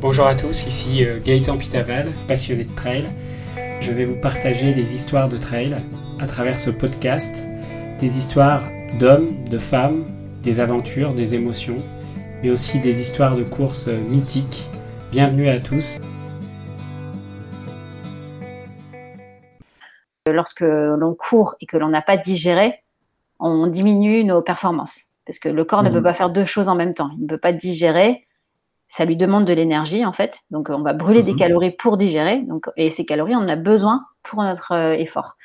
Bonjour à tous, ici euh, Gaëtan Pitaval, passionné de trail. Je vais vous partager des histoires de trail à travers ce podcast, des histoires d'hommes, de femmes, des aventures, des émotions, mais aussi des histoires de courses euh, mythiques. Bienvenue à tous. Lorsque l'on court et que l'on n'a pas digéré, on diminue nos performances. Parce que le corps ne peut mmh. pas faire deux choses en même temps. Il ne peut pas digérer ça lui demande de l'énergie en fait. Donc on va brûler des mhm. calories pour digérer. Donc, et ces calories, on en a besoin pour notre euh, effort.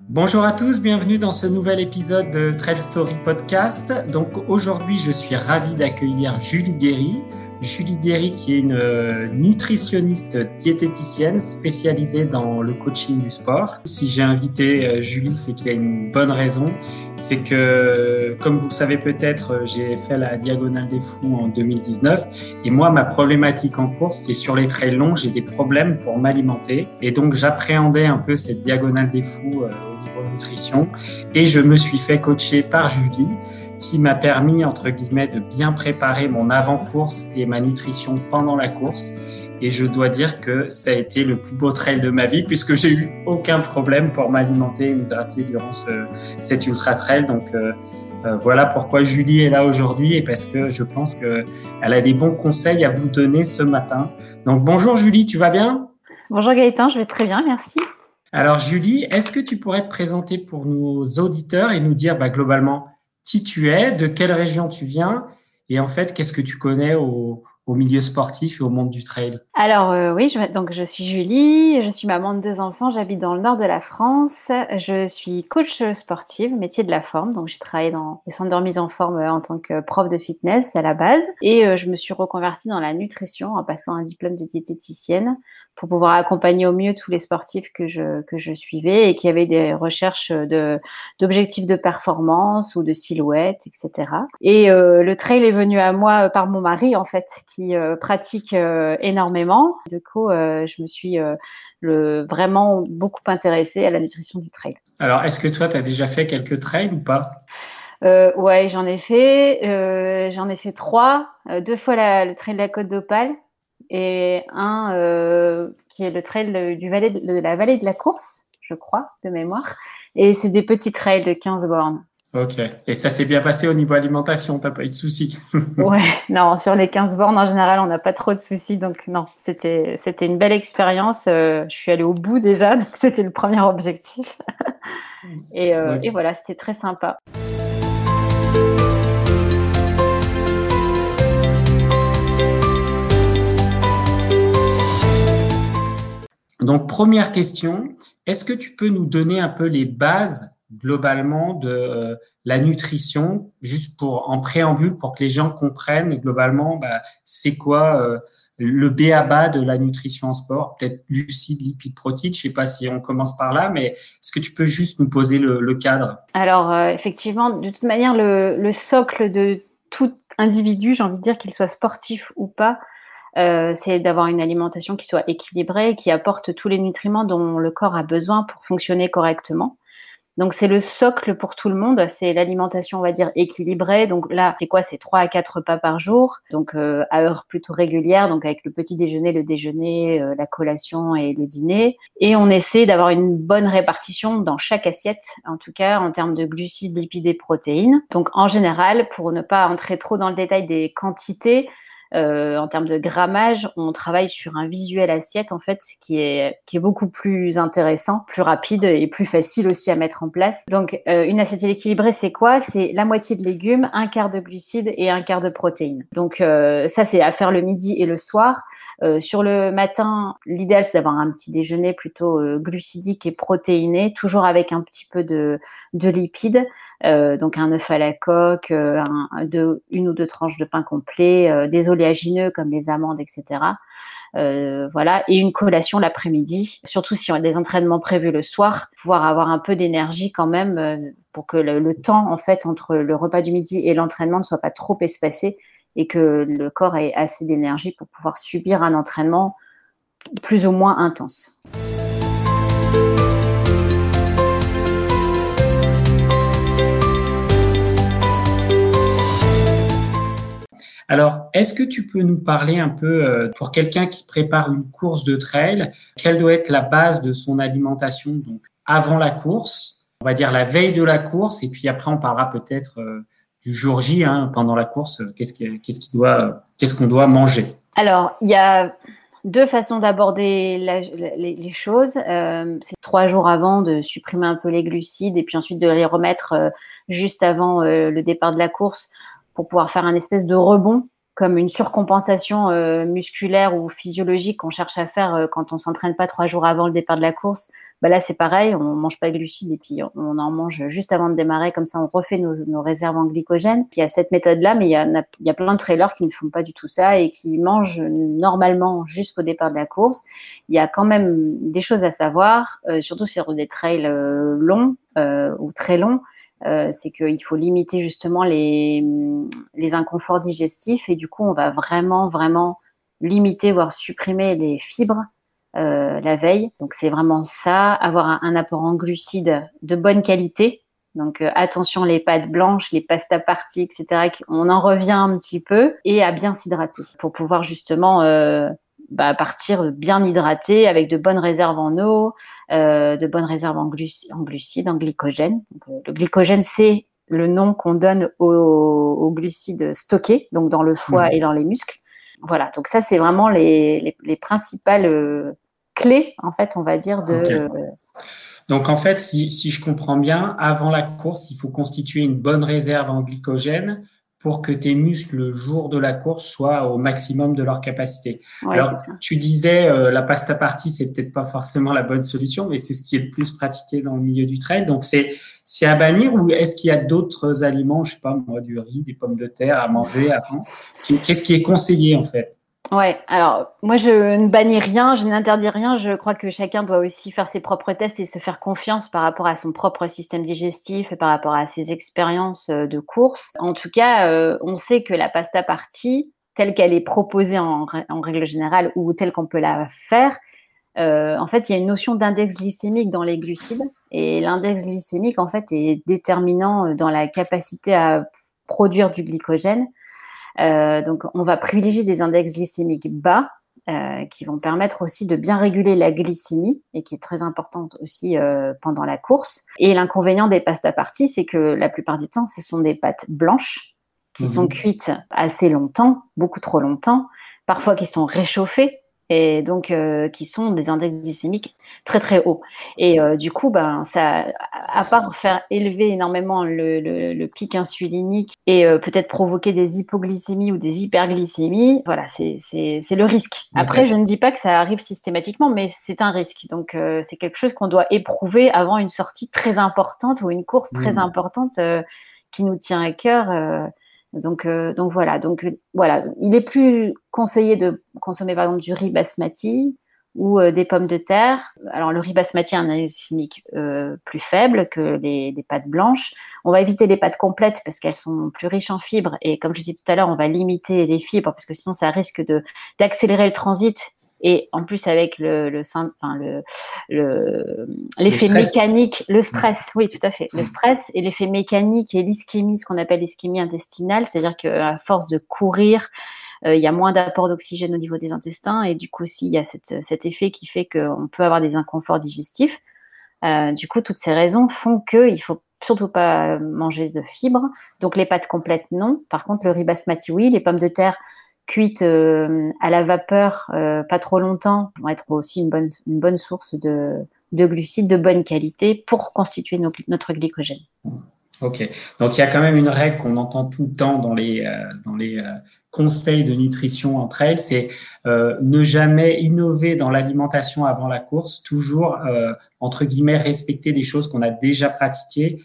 Bonjour à tous, bienvenue dans ce nouvel épisode de Trail Story Podcast. Donc aujourd'hui, je suis ravi d'accueillir Julie Guéry. Julie Guéry, qui est une euh, nutritionniste diététicienne spécialisée dans le coaching du sport. Si j'ai invité euh, Julie, c'est qu'il y a une bonne raison. C'est que, comme vous le savez peut-être, euh, j'ai fait la Diagonale des Fous en 2019. Et moi, ma problématique en course, c'est sur les trails longs, j'ai des problèmes pour m'alimenter. Et donc, j'appréhendais un peu cette Diagonale des Fous au niveau nutrition. Et je me suis fait coacher par Julie qui m'a permis, entre guillemets, de bien préparer mon avant-course et ma nutrition pendant la course. Et je dois dire que ça a été le plus beau trail de ma vie puisque j'ai eu aucun problème pour m'alimenter et m'hydrater durant ce, cet ultra trail. Donc euh, euh, voilà pourquoi Julie est là aujourd'hui et parce que je pense qu'elle a des bons conseils à vous donner ce matin. Donc bonjour Julie, tu vas bien? Bonjour Gaëtan, je vais très bien, merci. Alors Julie, est-ce que tu pourrais te présenter pour nos auditeurs et nous dire bah, globalement qui tu es, de quelle région tu viens et en fait, qu'est-ce que tu connais au, milieu sportif et au monde du trail? Alors euh, oui, je, donc je suis Julie, je suis maman de deux enfants, j'habite dans le nord de la France, je suis coach sportive, métier de la forme, donc j'ai travaillé dans les centres de remise en forme euh, en tant que prof de fitness à la base et euh, je me suis reconvertie dans la nutrition en passant un diplôme de diététicienne pour pouvoir accompagner au mieux tous les sportifs que je, que je suivais et qui avaient des recherches d'objectifs de performance ou de silhouette, etc. Et euh, le trail est venu à moi par mon mari, en fait, qui euh, pratique euh, énormément. Du coup, je me suis le, vraiment beaucoup intéressée à la nutrition du trail. Alors, est-ce que toi, tu as déjà fait quelques trails ou pas? Euh, ouais, j'en ai fait. j'en ai fait trois. deux fois la, le trail de la Côte d'Opale et un euh, qui est le trail du vallée de, la vallée de la course, je crois, de mémoire. Et c'est des petits trails de 15 bornes. Ok. Et ça s'est bien passé au niveau alimentation, t'as pas eu de soucis? Ouais, non, sur les 15 bornes en général, on n'a pas trop de soucis, donc non, c'était une belle expérience. Euh, je suis allée au bout déjà, donc c'était le premier objectif. et, euh, et voilà, c'était très sympa. Donc, première question, est-ce que tu peux nous donner un peu les bases globalement de euh, la nutrition, juste pour en préambule, pour que les gens comprennent globalement bah, c'est quoi euh, le B.A.B.A. de la nutrition en sport, peut-être lucide, lipide, protéines, je sais pas si on commence par là, mais est-ce que tu peux juste nous poser le, cadre? Alors, euh, effectivement, de toute manière, le, le socle de tout individu, j'ai envie de dire qu'il soit sportif ou pas, euh, c'est d'avoir une alimentation qui soit équilibrée, qui apporte tous les nutriments dont le corps a besoin pour fonctionner correctement. Donc c'est le socle pour tout le monde, c'est l'alimentation on va dire équilibrée. Donc là, c'est quoi? C'est 3 à 4 repas par jour, donc euh, à heure plutôt régulière, donc avec le petit déjeuner, le déjeuner, euh, la collation et le dîner. Et on essaie d'avoir une bonne répartition dans chaque assiette, en tout cas en termes de glucides, lipides et protéines. Donc en général, pour ne pas entrer trop dans le détail des quantités, euh, en termes de grammage, on travaille sur un visuel assiette en fait qui est qui est beaucoup plus intéressant, plus rapide et plus facile aussi à mettre en place. Donc euh, une assiette équilibrée, c'est quoi? C'est la moitié de légumes, un quart de glucides et un quart de protéines. Donc euh, ça c'est à faire le midi et le soir. Euh, sur le matin, l'idéal c'est d'avoir un petit déjeuner plutôt euh, glucidique et protéiné, toujours avec un petit peu de, de lipides, euh, donc un œuf à la coque, un, une ou deux tranches de pain complet, des oléagineux comme les amandes, etc. voilà, et une collation l'après-midi, surtout si on a des entraînements prévus le soir, pouvoir avoir un peu d'énergie quand même pour que le, le, temps en fait entre le repas du midi et l'entraînement ne soit pas trop espacé et que le corps ait assez d'énergie pour pouvoir subir un entraînement plus ou moins intense. Alors, est-ce que tu peux nous parler un peu, euh, pour quelqu'un qui prépare une course de trail, quelle doit être la base de son alimentation? Donc avant la course, on va dire la veille de la course, et puis après on parlera peut-être euh, du jour J hein, pendant la course. Qu'est-ce qu'est-ce doit, qu'est-ce qu'on doit manger? Alors, il y a deux façons d'aborder les, choses. Euh, c'est trois jours avant de supprimer un peu les glucides et puis ensuite de les remettre juste avant le départ de la course pour pouvoir faire un espèce de rebond comme une surcompensation euh, musculaire ou physiologique qu'on cherche à faire euh, quand on s'entraîne pas trois jours avant le départ de la course, bah là c'est pareil, on mange pas de glucides et puis on en mange juste avant de démarrer, comme ça on refait nos, réserves en glycogène. Puis il y a cette méthode-là, mais il y, a, y a plein de trailers qui ne font pas du tout ça et qui mangent normalement jusqu'au départ de la course. Il y a quand même des choses à savoir, euh, surtout sur des trails longs ou très longs euh, c'est qu'il faut limiter justement les, les inconforts digestifs et du coup, on va vraiment, vraiment limiter, voire supprimer les fibres euh, la veille. Donc, c'est vraiment ça, avoir un, apport en glucides de bonne qualité. Donc, euh, attention, les pâtes blanches, les pastas parties, etc. On en revient un petit peu et à bien s'hydrater pour pouvoir justement bah, partir bien hydraté avec de bonnes réserves en eau, euh, de bonnes réserves en, glucides, en glycogène. Euh, le glycogène, c'est le nom qu'on donne aux, glucides stockés, donc dans le foie mmh. et dans les muscles. Voilà, donc ça, c'est vraiment les, principales euh, clés, en fait, on va dire, de. Donc, en fait, si, si, je comprends bien, avant la course, il faut constituer une bonne réserve en glycogène pour que tes muscles le jour de la course soient au maximum de leur capacité. Alors, tu disais euh, la pasta partie, c'est peut-être pas forcément la bonne solution, mais c'est ce qui est le plus pratiqué dans le milieu du trail. Donc, c'est c'est à bannir ou est-ce qu'il y a d'autres aliments, je sais pas moi, du riz, des pommes de terre à manger avant? Qu'est-ce qui est conseillé en fait? Ouais, alors moi je ne bannis rien, je n'interdis rien. Je crois que chacun doit aussi faire ses propres tests et se faire confiance par rapport à son propre système digestif et par rapport à ses expériences euh, de course. En tout cas, euh, on sait que la pasta partie, telle qu'elle est proposée en, règle générale ou telle qu'on peut la faire, euh, en fait, il y a une notion d'index glycémique dans les glucides et l'index glycémique en fait est déterminant dans la capacité à produire du glycogène. Euh, donc, on va privilégier des index glycémiques bas euh, qui vont permettre aussi de bien réguler la glycémie et qui est très importante aussi euh, pendant la course. Et l'inconvénient des pastes à partie, c'est que la plupart du temps, ce sont des pâtes blanches qui sont mhm. cuites assez longtemps, beaucoup trop longtemps, parfois qui sont réchauffées et donc euh, qui sont des index glycémiques très très hauts. Et euh, du coup, ben ça, à part faire élever énormément le, le, pic insulinique et euh, peut-être provoquer des hypoglycémies ou des hyperglycémies, voilà, c'est le risque. Après, je ne dis pas que ça arrive systématiquement, mais c'est un risque. Donc c'est quelque chose qu'on doit éprouver avant une sortie très importante ou une course très mmh. importante qui nous tient à cœur. Donc, euh, donc voilà. Donc euh, voilà, il est plus conseillé de consommer par exemple du riz basmati ou euh, des pommes de terre. Alors le riz basmati a un indice chimique plus faible que les, pâtes blanches. On va éviter les pâtes complètes parce qu'elles sont plus riches en fibres et comme je disais tout à l'heure, on va limiter les fibres parce que sinon ça risque d'accélérer le transit et en plus avec le, le, enfin, le, l'effet mécanique, le stress, oui, tout à fait, le stress et l'effet mécanique et l'ischémie, ce qu'on appelle l'ischémie intestinale, c'est-à-dire qu'à force de courir, euh, il y a moins d'apport d'oxygène au niveau des intestins et du coup aussi il y a cette, cet effet qui fait qu'on peut avoir des inconforts digestifs. Euh, du coup, toutes ces raisons font qu'il faut surtout pas manger de fibres. Donc les pâtes complètes, non. Par contre, le riz basmati, oui. Les pommes de terre, cuites euh, à la vapeur euh, pas trop longtemps vont être aussi une bonne, source de, de glucides de bonne qualité pour constituer notre glycogène. Ok, donc il y a quand même une règle qu'on entend tout le temps dans les, euh, conseils de nutrition entre elles, c'est ne jamais innover dans l'alimentation avant la course, toujours, entre guillemets, respecter des choses qu'on a déjà pratiquées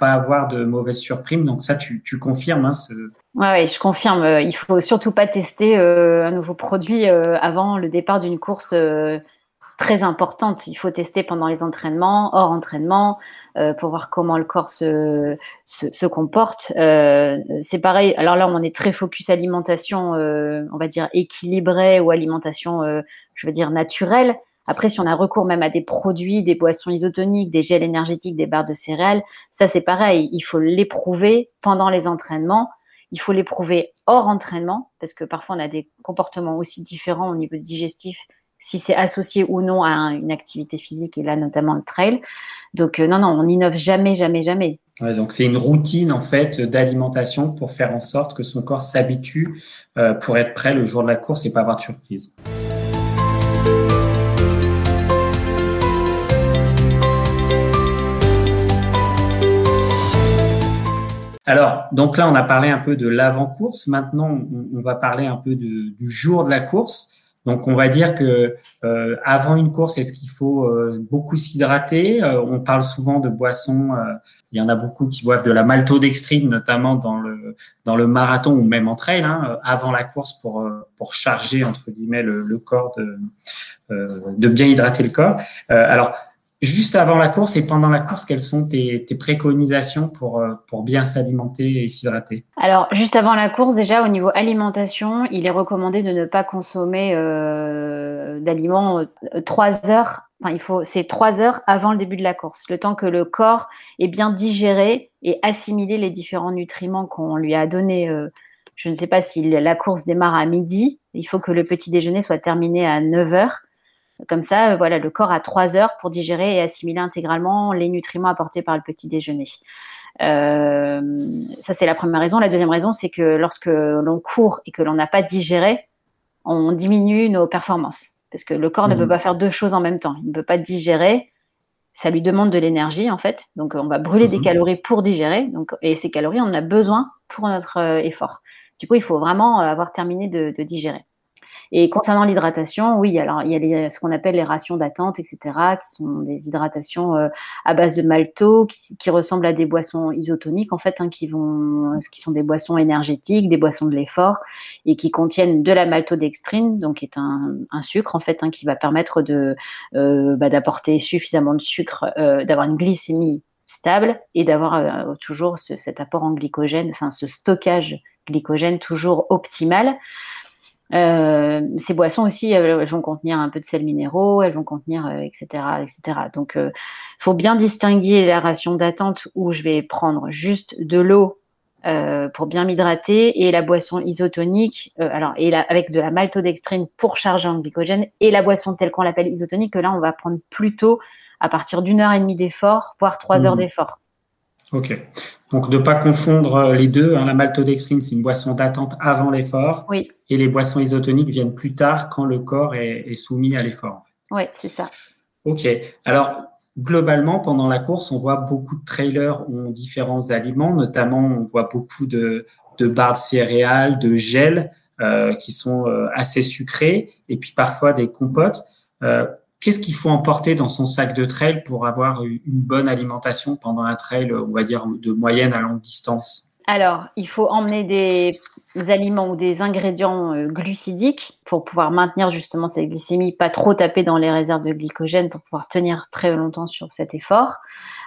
pas avoir de mauvaises surprises. Donc ça, tu, tu confirmes hein, oui, je confirme. Euh, il faut surtout pas tester euh, un nouveau produit euh, avant le départ d'une course très importante. Il faut tester pendant les entraînements, hors entraînement, pour voir comment le corps se, se, comporte. c'est pareil. Alors là, on est très focus alimentation, on va dire équilibrée ou alimentation, je veux dire naturelle. Après, si on a recours même à des produits, des boissons isotoniques, des gels énergétiques, des barres de céréales, ça c'est pareil. Il faut l'éprouver pendant les entraînements il faut l'éprouver hors entraînement, parce que parfois on a des comportements aussi différents au niveau digestif, si c'est associé ou non à une activité physique, et là notamment le trail. Donc non, non, on n'innove jamais, jamais, jamais. donc c'est une routine en fait d'alimentation pour faire en sorte que son corps s'habitue pour être prêt le jour de la course et pas avoir de surprise. Alors, donc là, on a parlé un peu de l'avant-course. Maintenant, on, va parler un peu du jour de la course. Donc, on va dire que euh, avant une course, est-ce qu'il faut euh, beaucoup s'hydrater? Euh, On parle souvent de boissons. il y en a beaucoup qui boivent de la maltodextrine, notamment dans le dans le marathon ou même en trail, hein, avant la course pour pour charger entre guillemets le, le corps de de bien hydrater le corps. alors Juste avant la course et pendant la course, quelles sont tes, préconisations pour, euh, pour bien s'alimenter et s'hydrater? Alors, juste avant la course, déjà au niveau alimentation, il est recommandé de ne pas consommer euh, d'aliments euh, trois heures. Enfin, il faut, c'est trois heures avant le début de la course, le temps que le corps ait bien digéré et assimilé les différents nutriments qu'on lui a donnés. je ne sais pas si la course démarre à midi. Il faut que le petit déjeuner soit terminé à 9 heures. Comme ça, euh, voilà, le corps a trois heures pour digérer et assimiler intégralement les nutriments apportés par le petit déjeuner. Euh, ça, c'est la première raison. La deuxième raison, c'est que lorsque l'on court et que l'on n'a pas digéré, on diminue nos performances. Parce que le corps ne peut mmh. pas faire deux choses en même temps. Il ne peut pas digérer. Ça lui demande de l'énergie, en fait. Donc, on va brûler des mmh. calories pour digérer. Donc, et ces calories, on en a besoin pour notre euh, effort. Du coup, il faut vraiment avoir terminé de digérer. Et concernant l'hydratation, oui, alors il y a ce qu'on appelle les rations d'attente, etc., qui sont des hydratations euh, à base de malto, qui, ressemblent à des boissons isotoniques en fait, hein, qui vont, qui sont des boissons énergétiques, des boissons de l'effort, et qui contiennent de la maltodextrine, donc qui est un, sucre en fait, hein, qui va permettre de euh, bah, d'apporter suffisamment de sucre, euh, d'avoir une glycémie stable et d'avoir toujours cet apport en glycogène, enfin, ce stockage glycogène toujours optimal. Euh, ces boissons aussi, elles, vont contenir un peu de sels minéraux, elles vont contenir, etc., euh, etc. Donc, il euh, faut bien distinguer la ration d'attente où je vais prendre juste de l'eau pour bien m'hydrater et la boisson isotonique, alors et avec de la maltodextrine pour charger en glycogène et la boisson telle qu'on l'appelle isotonique, que là on va prendre plutôt à partir d'une heure et demie d'effort, voire trois heures mmh. d'effort. Ok. Donc, de ne pas confondre euh, les deux. Hein. La maltodextrine, c'est une boisson d'attente avant l'effort. Oui. Et les boissons isotoniques viennent plus tard quand le corps est, soumis à l'effort. Oui, c'est ça. OK. Alors, globalement, pendant la course, on voit beaucoup de trailers ont différents aliments. Notamment, on voit beaucoup de, barres de céréales, de gel euh, qui sont euh, assez sucrés. Et puis, parfois, des compotes. Qu'est-ce qu'il faut emporter dans son sac de trail pour avoir une bonne alimentation pendant un trail, on va dire, de moyenne à longue distance? Alors, il faut emmener des aliments ou des ingrédients euh, glucidiques pour pouvoir maintenir justement cette glycémie, pas trop taper dans les réserves de glycogène pour pouvoir tenir très longtemps sur cet effort.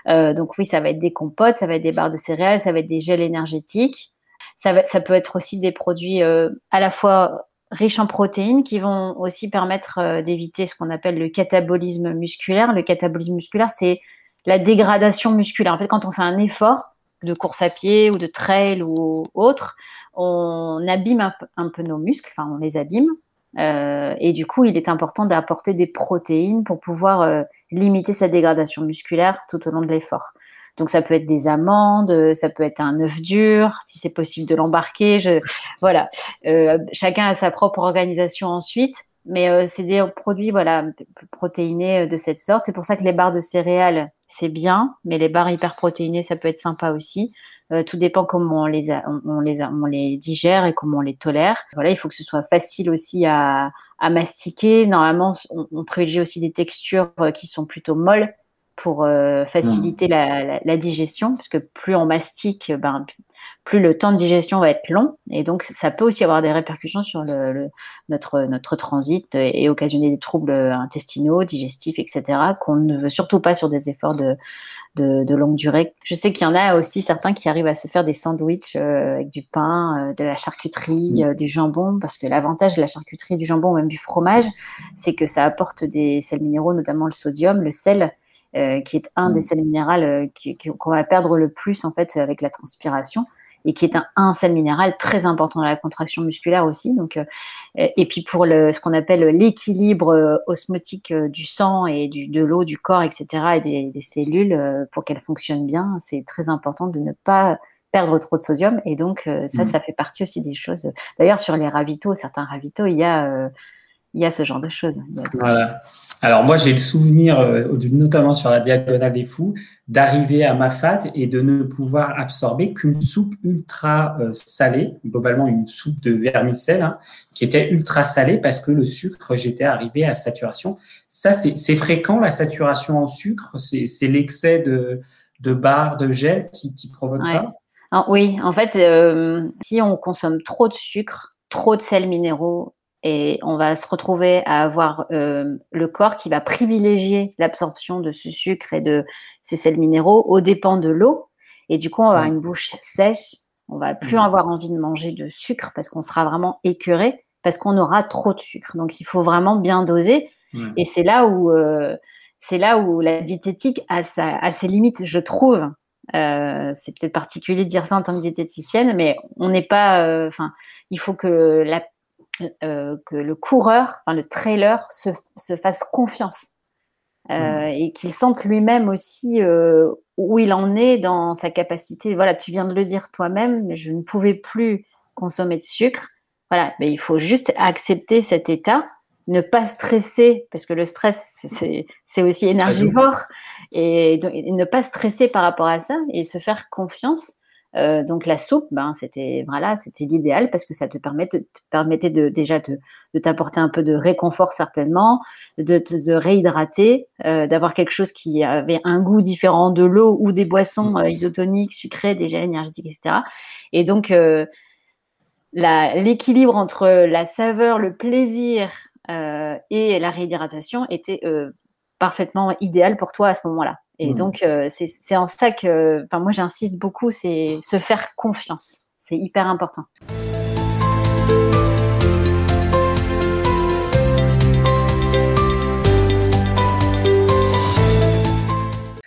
Euh, donc oui, ça va être des compotes, ça va être des barres de céréales, ça va être des gels énergétiques. Ça, peut être aussi des produits euh, à la fois riches en protéines qui vont aussi permettre euh, d'éviter ce qu'on appelle le catabolisme musculaire. Le catabolisme musculaire, c'est la dégradation musculaire. En fait, quand on fait un effort de course à pied ou de trail ou autre, on abîme un, peu nos muscles, enfin on les abîme. Euh, et du coup, il est important d'apporter des protéines pour pouvoir euh, limiter sa dégradation musculaire tout au long de l'effort. Donc ça peut être des amandes, euh, ça peut être un œuf dur, si c'est possible de l'embarquer. Je, voilà, euh, chacun a sa propre organisation ensuite, mais euh, c'est des produits voilà protéinés de cette sorte. C'est pour ça que les barres de céréales c'est bien, mais les barres hyperprotéinées ça peut être sympa aussi. tout dépend comment on les, on, les, on les digère et comment on les tolère. Voilà, il faut que ce soit facile aussi à, à mastiquer. Normalement, on, on privilégie aussi des textures qui sont plutôt molles pour euh, faciliter mmh. la, digestion, parce que plus on mastique, ben, plus le temps de digestion va être long, et donc ça peut aussi avoir des répercussions sur le, notre, notre transit et, occasionner des troubles intestinaux, digestifs, etc., qu'on ne veut surtout pas sur des efforts de, de, longue durée. Je sais qu'il y en a aussi certains qui arrivent à se faire des sandwichs euh, avec du pain, euh, de la charcuterie, mmh. du jambon, parce que l'avantage de la charcuterie, du jambon ou même du fromage, c'est que ça apporte des sels minéraux, notamment le sodium, le sel, euh, qui est un des mm. sels minéraux euh, qu'on va perdre le plus en fait avec la transpiration. et qui est un, sel minéral très important dans la contraction musculaire aussi. Donc, euh, et puis pour le, ce qu'on appelle l'équilibre euh, osmotique euh, du sang et du, de l'eau, du corps, etc., et des, des cellules, pour qu'elles fonctionnent bien, c'est très important de ne pas perdre trop de sodium. Et donc, ça, mmh. ça fait partie aussi des choses. D'ailleurs, sur les ravitaux, certains ravitaux, il y a il y a ce genre de choses. Voilà. Alors moi, j'ai le souvenir, euh, notamment sur la diagonale des fous, d'arriver à Mafat et de ne pouvoir absorber qu'une soupe ultra euh, salée, globalement une soupe de vermicelle, hein, qui était ultra salée parce que le sucre, j'étais arrivé à saturation. Ça, c'est fréquent, la saturation en sucre, c'est l'excès de, de barres, de gel qui, provoque ça Oui, en fait, euh, si on consomme trop de sucre, trop de sels minéraux, et on va se retrouver à avoir euh, le corps qui va privilégier l'absorption de ce sucre et de ces sels minéraux aux dépens de l'eau. Et du coup, on va avoir une bouche sèche. On va plus avoir envie de manger de sucre parce qu'on sera vraiment écœuré parce qu'on aura trop de sucre. Donc, il faut vraiment bien doser. Et c'est là où euh, c'est là où la diététique a, sa, ses limites, je trouve. Euh, c'est peut-être particulier de dire ça en tant que diététicienne, mais on n'est pas. Enfin, il faut que la euh, que le coureur, enfin, le trailer, se, se fasse confiance euh, mm. et qu'il sente lui-même aussi euh, où il en est dans sa capacité. Voilà, tu viens de le dire toi-même, je ne pouvais plus consommer de sucre. Voilà, mais il faut juste accepter cet état, ne pas stresser, parce que le stress, c'est aussi énergivore, et, et, ne pas stresser par rapport à ça et se faire confiance euh, donc la soupe, ben, c'était voilà, c'était l'idéal parce que ça te, permet te permettait de, déjà de, de t'apporter un peu de réconfort certainement, de te réhydrater, euh, d'avoir quelque chose qui avait un goût différent de l'eau ou des boissons euh, isotoniques, sucrées, déjà énergétiques, etc. Et donc euh, l'équilibre entre la saveur, le plaisir et la réhydratation était parfaitement idéal pour toi à ce moment-là. Et mmh. donc, euh, c'est en ça que, enfin, moi, j'insiste beaucoup, c'est se faire confiance. C'est hyper important.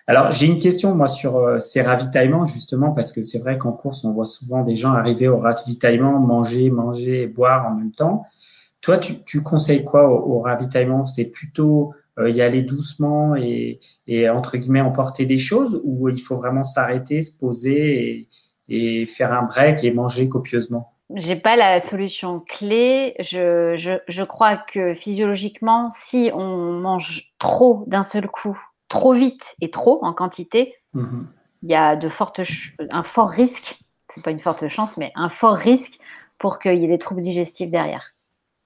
Alors, j'ai une question, moi, sur euh, ces ravitaillements, justement, parce que c'est vrai qu'en course, on voit souvent des gens arriver au ravitaillement, manger, manger et boire en même temps. Toi, tu, tu conseilles quoi au ravitaillement? C'est plutôt euh, y aller doucement et, et, entre guillemets emporter des choses ou il faut vraiment s'arrêter, se poser et, et, faire un break et manger copieusement? J'ai pas la solution clé. Je, je, je, crois que physiologiquement, si on mange trop d'un seul coup, trop vite et trop en quantité, mhm. il y a de fortes, un fort risque, c'est pas une forte chance, mais un fort risque pour qu'il y ait des troubles digestifs derrière.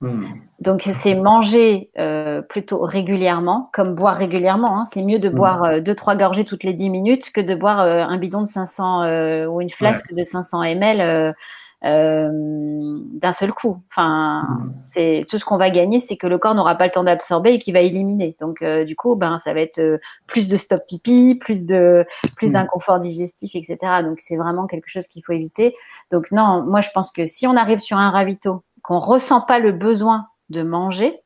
Hmm. Donc c'est manger euh, plutôt régulièrement, comme boire régulièrement. Hein. C'est mieux de hmm. boire euh, deux trois gorgées toutes les 10 minutes que de boire euh, un bidon de 500 ou une flasque de 500 ml d'un seul coup. Enfin, hmm. c'est tout ce qu'on va gagner, c'est que le corps n'aura pas le temps d'absorber et qu'il va éliminer. Donc du coup, ben ça va être plus de stop pipi, plus de plus d'inconfort digestif, etc. Donc c'est vraiment quelque chose qu'il faut éviter. Donc non, moi je pense que si on arrive sur un ravito qu'on ressent pas le besoin de manger,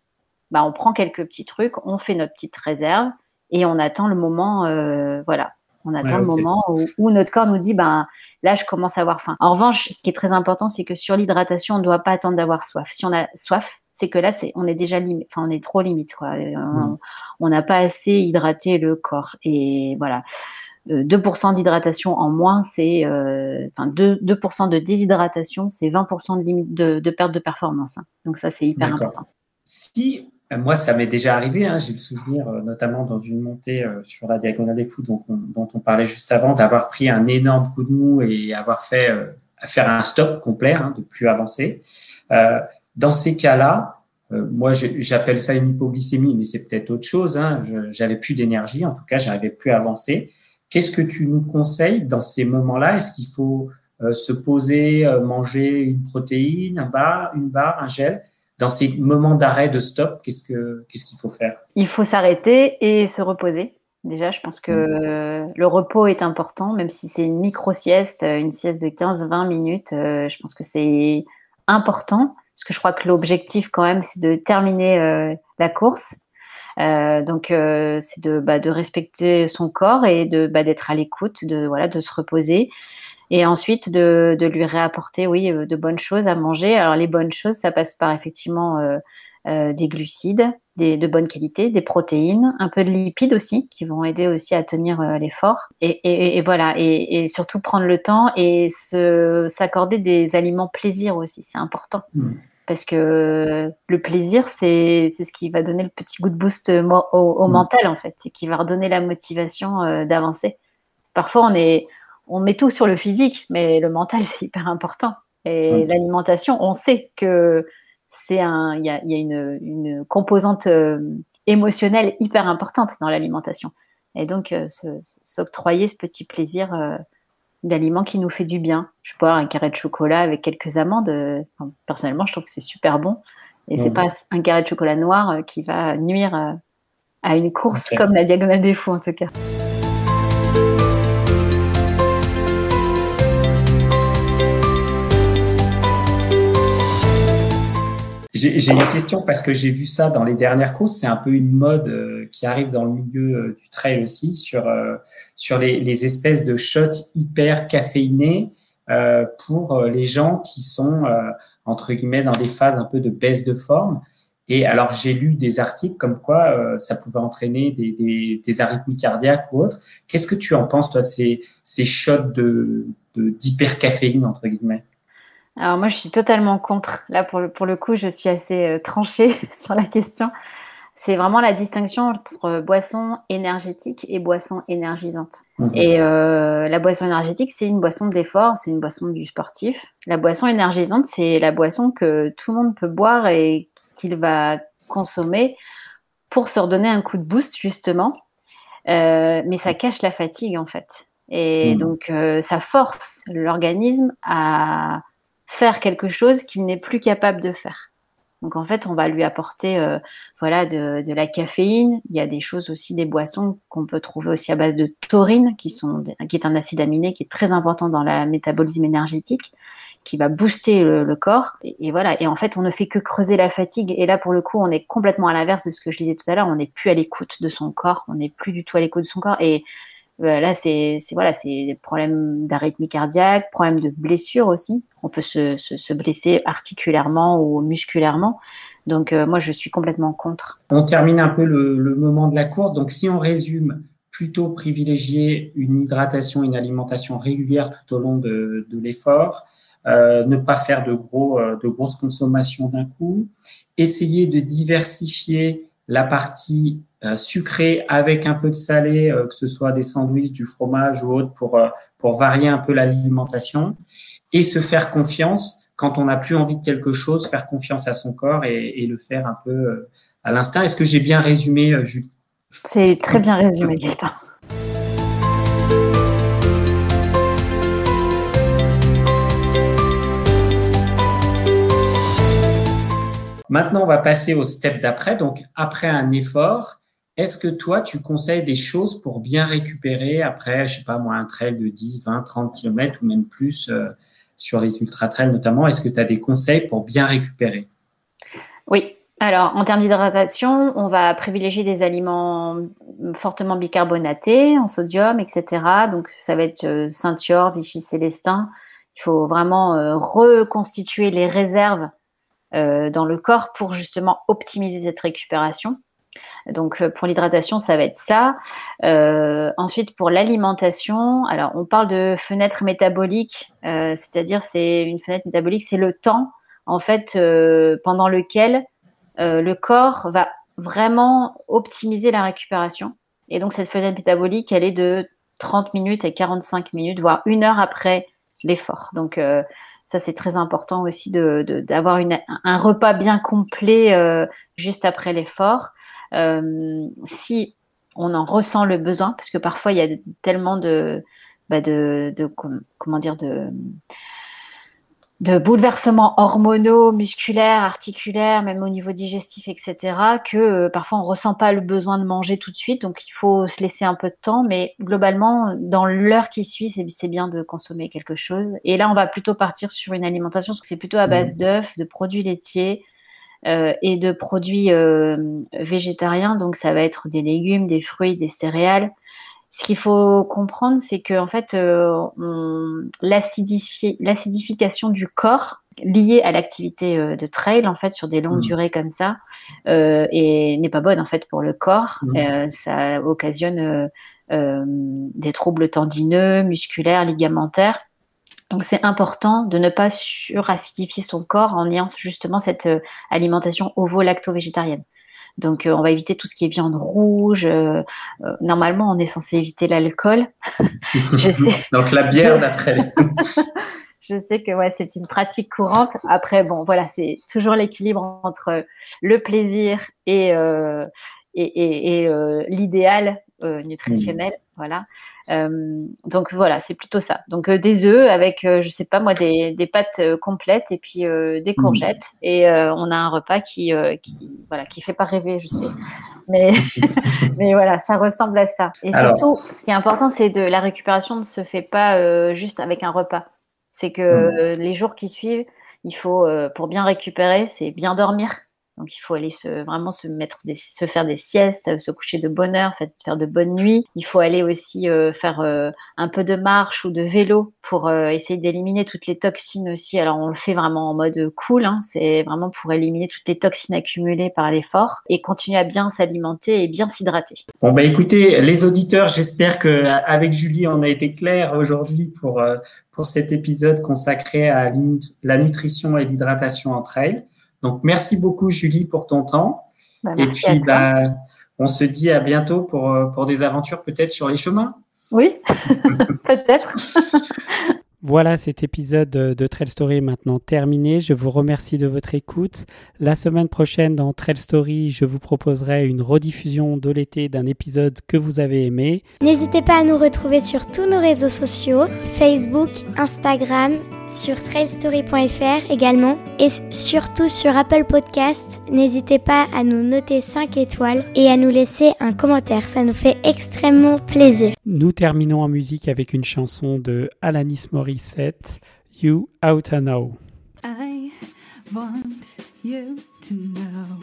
bah, on prend quelques petits trucs, on fait notre petite réserve et on attend le moment, euh, voilà, on attend le moment où, notre corps nous dit, ben là, je commence à avoir faim. En revanche, ce qui est très important, c'est que sur l'hydratation, on ne doit pas attendre d'avoir soif. Si on a soif, c'est que là, c'est, on est déjà limite, enfin, on est trop limite, quoi. Mm. On n'a pas assez hydraté le corps. Et voilà. 2% euh, d'hydratation en moins, c'est euh, enfin 2%, de déshydratation, c'est 20% de limite de, perte de performance. Hein. Donc ça, c'est hyper important. Si euh, moi, ça m'est déjà arrivé, hein, j'ai le souvenir, notamment dans une montée sur la diagonale des fous dont on, dont on parlait juste avant, d'avoir pris un énorme coup de mou et avoir fait faire un stop complet, hein, de plus avancer. dans ces cas-là, moi, j'appelle ça une hypoglycémie, mais c'est peut-être autre chose. Hein. J'avais plus d'énergie, en tout cas, j'arrivais plus à avancer. Qu'est-ce que tu nous conseilles dans ces moments-là? Est-ce qu'il faut euh, se poser, euh, manger une protéine, un bar, une barre, un gel? Dans ces moments d'arrêt, de stop, qu'est-ce que qu'est-ce qu'il faut faire? Il faut s'arrêter et se reposer. Déjà, je pense que mmh. le repos est important, même si c'est une micro-sieste, une sieste de 15-20 minutes. Euh, je pense que c'est important, parce que je crois que l'objectif, quand même, c'est de terminer la course euh, donc euh, c'est de, bah, de respecter son corps et de bah, d'être à l'écoute, de voilà, de se reposer. Et ensuite, de, lui réapporter, oui, de bonnes choses à manger. Alors, les bonnes choses, ça passe par effectivement des glucides de bonne qualité, des protéines, un peu de lipides aussi, qui vont aider aussi à tenir l'effort. Et, voilà, et, surtout prendre le temps et s'accorder des aliments plaisir aussi, c'est important. Mmh. Parce que le plaisir, c'est ce qui va donner le petit coup de boost au, mmh. mental, en fait, et qui va redonner la motivation euh, d'avancer. Parfois, on, est, on met tout sur le physique, mais le mental, c'est hyper important. Et mmh. l'alimentation, on sait que c'est un, il y a, y a une, une, composante euh, émotionnelle hyper importante dans l'alimentation. Et donc, euh, s'octroyer ce petit plaisir d'aliment qui nous fait du bien. Je peux avoir un carré de chocolat avec quelques amandes. Euh, personnellement, je trouve que c'est super bon. Et c'est pas un carré de chocolat noir euh, qui va nuire euh, à une course comme la diagonale des fous, en tout cas. J'ai une question parce que j'ai vu ça dans les dernières courses. C'est un peu une mode euh, qui arrive dans le milieu euh, du trail aussi sur, euh, sur les, espèces de shots hyper caféinés pour les gens qui sont, entre guillemets, dans des phases un peu de baisse de forme. Et alors, j'ai lu des articles comme quoi ça pouvait entraîner des, des, cardiaques ou autres. Qu'est-ce que tu en penses, toi, de ces, ces shots de d'hypercaféine, entre guillemets? Alors moi, je suis totalement contre. Là, pour le, pour le coup, je suis assez euh, tranchée sur la question. C'est vraiment la distinction entre boisson énergétique et boisson énergisante. Et euh, la boisson énergétique, c'est une boisson d'effort, c'est une boisson du sportif. La boisson énergisante, c'est la boisson que tout le monde peut boire et qu'il va consommer pour se redonner un coup de boost, justement. Euh, mais ça cache la fatigue, en fait. Et mhm. donc, ça force l'organisme à faire quelque chose qu'il n'est plus capable de faire. Donc en fait, on va lui apporter euh, voilà de, la caféine. Il y a des choses aussi, des boissons qu'on peut trouver aussi à base de taurine, qui, sont, qui est un acide aminé qui est très important dans le métabolisme énergétique, qui va booster le, corps. Et, voilà. Et en fait, on ne fait que creuser la fatigue. Et là, pour le coup, on est complètement à l'inverse de ce que je disais tout à l'heure. On n'est plus à l'écoute de son corps. On n'est plus du tout à l'écoute de son corps. Et là, c'est voilà, c'est des problèmes d'arythmie cardiaque, problèmes de blessure aussi. On peut se, se, blesser articulairement ou musculairement. Donc, euh, moi, je suis complètement contre. On termine un peu le, le, moment de la course. Donc, si on résume, plutôt privilégier une hydratation, une alimentation régulière tout au long de, de l'effort, euh, ne pas faire de, gros, euh, de grosses consommations d'un coup, essayer de diversifier la partie euh, sucré avec un peu de salé, euh, que ce soit des sandwichs, du fromage ou autre, pour, euh, pour varier un peu l'alimentation, et se faire confiance quand on n'a plus envie de quelque chose, faire confiance à son corps et, et le faire un peu à l'instinct. Est-ce que j'ai bien résumé, Julie? C'est très bien résumé, Gaëtan. Maintenant, on va passer au step d'après. Donc, après un effort, est-ce que toi, tu conseilles des choses pour bien récupérer après, je sais pas moi, un trail de 10, 20, 30 km ou même plus euh, sur les ultra-trails notamment? Est-ce que tu as des conseils pour bien récupérer? Oui. Alors, en termes d'hydratation, on va privilégier des aliments fortement bicarbonatés, en sodium, etc. Donc, ça va être euh, Saint-Yor, Vichy Célestin. Il faut vraiment euh, reconstituer les réserves dans le corps pour justement optimiser cette récupération. Donc euh, pour l'hydratation, ça va être ça. Euh, ensuite pour l'alimentation, alors on parle de fenêtre métabolique, euh, c'est-à-dire c'est une fenêtre métabolique, c'est le temps en fait pendant lequel le corps va vraiment optimiser la récupération. Et donc cette fenêtre métabolique, elle est de 30 minutes et 45 minutes, voire une heure après l'effort. Donc ça, c'est très important aussi d'avoir de, un repas bien complet juste après l'effort. Euh, si on en ressent le besoin, parce que parfois il y a tellement de, bah de, comment dire, de, de bouleversements hormonaux, musculaires, articulaires, même au niveau digestif, etc., que euh, parfois on ne ressent pas le besoin de manger tout de suite. Donc il faut se laisser un peu de temps, mais globalement, dans l'heure qui suit, c'est bien de consommer quelque chose. Et là, on va plutôt partir sur une alimentation, parce que c'est plutôt à base mmh. d'œufs, de produits laitiers, euh, et de produits euh, végétariens. Donc, ça va être des légumes, des fruits, des céréales. Ce qu'il faut comprendre, c'est que en fait, euh, l'acidification du corps liée à l'activité euh, de trail, en fait, sur des longues mmh. durées comme ça, euh, et n'est pas bonne en fait pour le corps. Mmh. ça occasionne des troubles tendineux, musculaires, ligamentaires. Donc c'est important de ne pas suracidifier son corps en ayant justement cette alimentation ovo-lacto-végétarienne. Donc, euh, on va éviter tout ce qui est viande rouge. Euh, euh, normalement, on est censé éviter l'alcool. Donc, la bière d'après. je sais que ouais, c'est une pratique courante. Après, bon, voilà, c'est toujours l'équilibre entre le plaisir et, et, et, l'idéal nutritionnel. Voilà. Euh, donc voilà, c'est plutôt ça. Donc euh, des œufs avec, euh, je sais pas moi, des, des pâtes complètes et puis des courgettes. Mmh. Et on a un repas qui, qui, voilà, qui fait pas rêver, je sais. Mais, mais voilà, ça ressemble à ça. Et surtout, ce qui est important, c'est de la récupération ne se fait pas juste avec un repas. C'est que mmh. les jours qui suivent, il faut, pour bien récupérer, c'est bien dormir. Donc il faut aller se, vraiment se mettre, des, se faire des siestes, se coucher de bonne heure, faire de bonnes nuits. Il faut aller aussi euh, faire euh, un peu de marche ou de vélo pour euh, essayer d'éliminer toutes les toxines aussi. Alors on le fait vraiment en mode cool, hein. c'est vraiment pour éliminer toutes les toxines accumulées par l'effort et continuer à bien s'alimenter et bien s'hydrater. Bon bah écoutez les auditeurs, j'espère que avec Julie on a été clair aujourd'hui pour pour cet épisode consacré à la nutrition et l'hydratation en trail. Donc, merci beaucoup, Julie, pour ton temps. Bah, et puis, bah, on se dit à bientôt pour, euh, pour des aventures peut-être sur les chemins. Oui, peut-être. Voilà, cet épisode de Trail Story est maintenant terminé. Je vous remercie de votre écoute. La semaine prochaine, dans Trail Story, je vous proposerai une rediffusion de l'été d'un épisode que vous avez aimé. N'hésitez pas à nous retrouver sur tous nos réseaux sociaux, Facebook, Instagram, sur trailstory.fr également et surtout sur Apple Podcast. N'hésitez pas à nous noter 5 étoiles et à nous laisser un commentaire, ça nous fait extrêmement plaisir. Nous terminons en musique avec une chanson de Alanis Morissette, You Oughta Know. I want you to know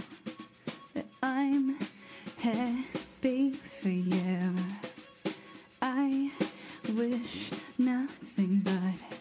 that I'm happy for you. I wish nothing but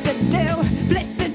to do. Listen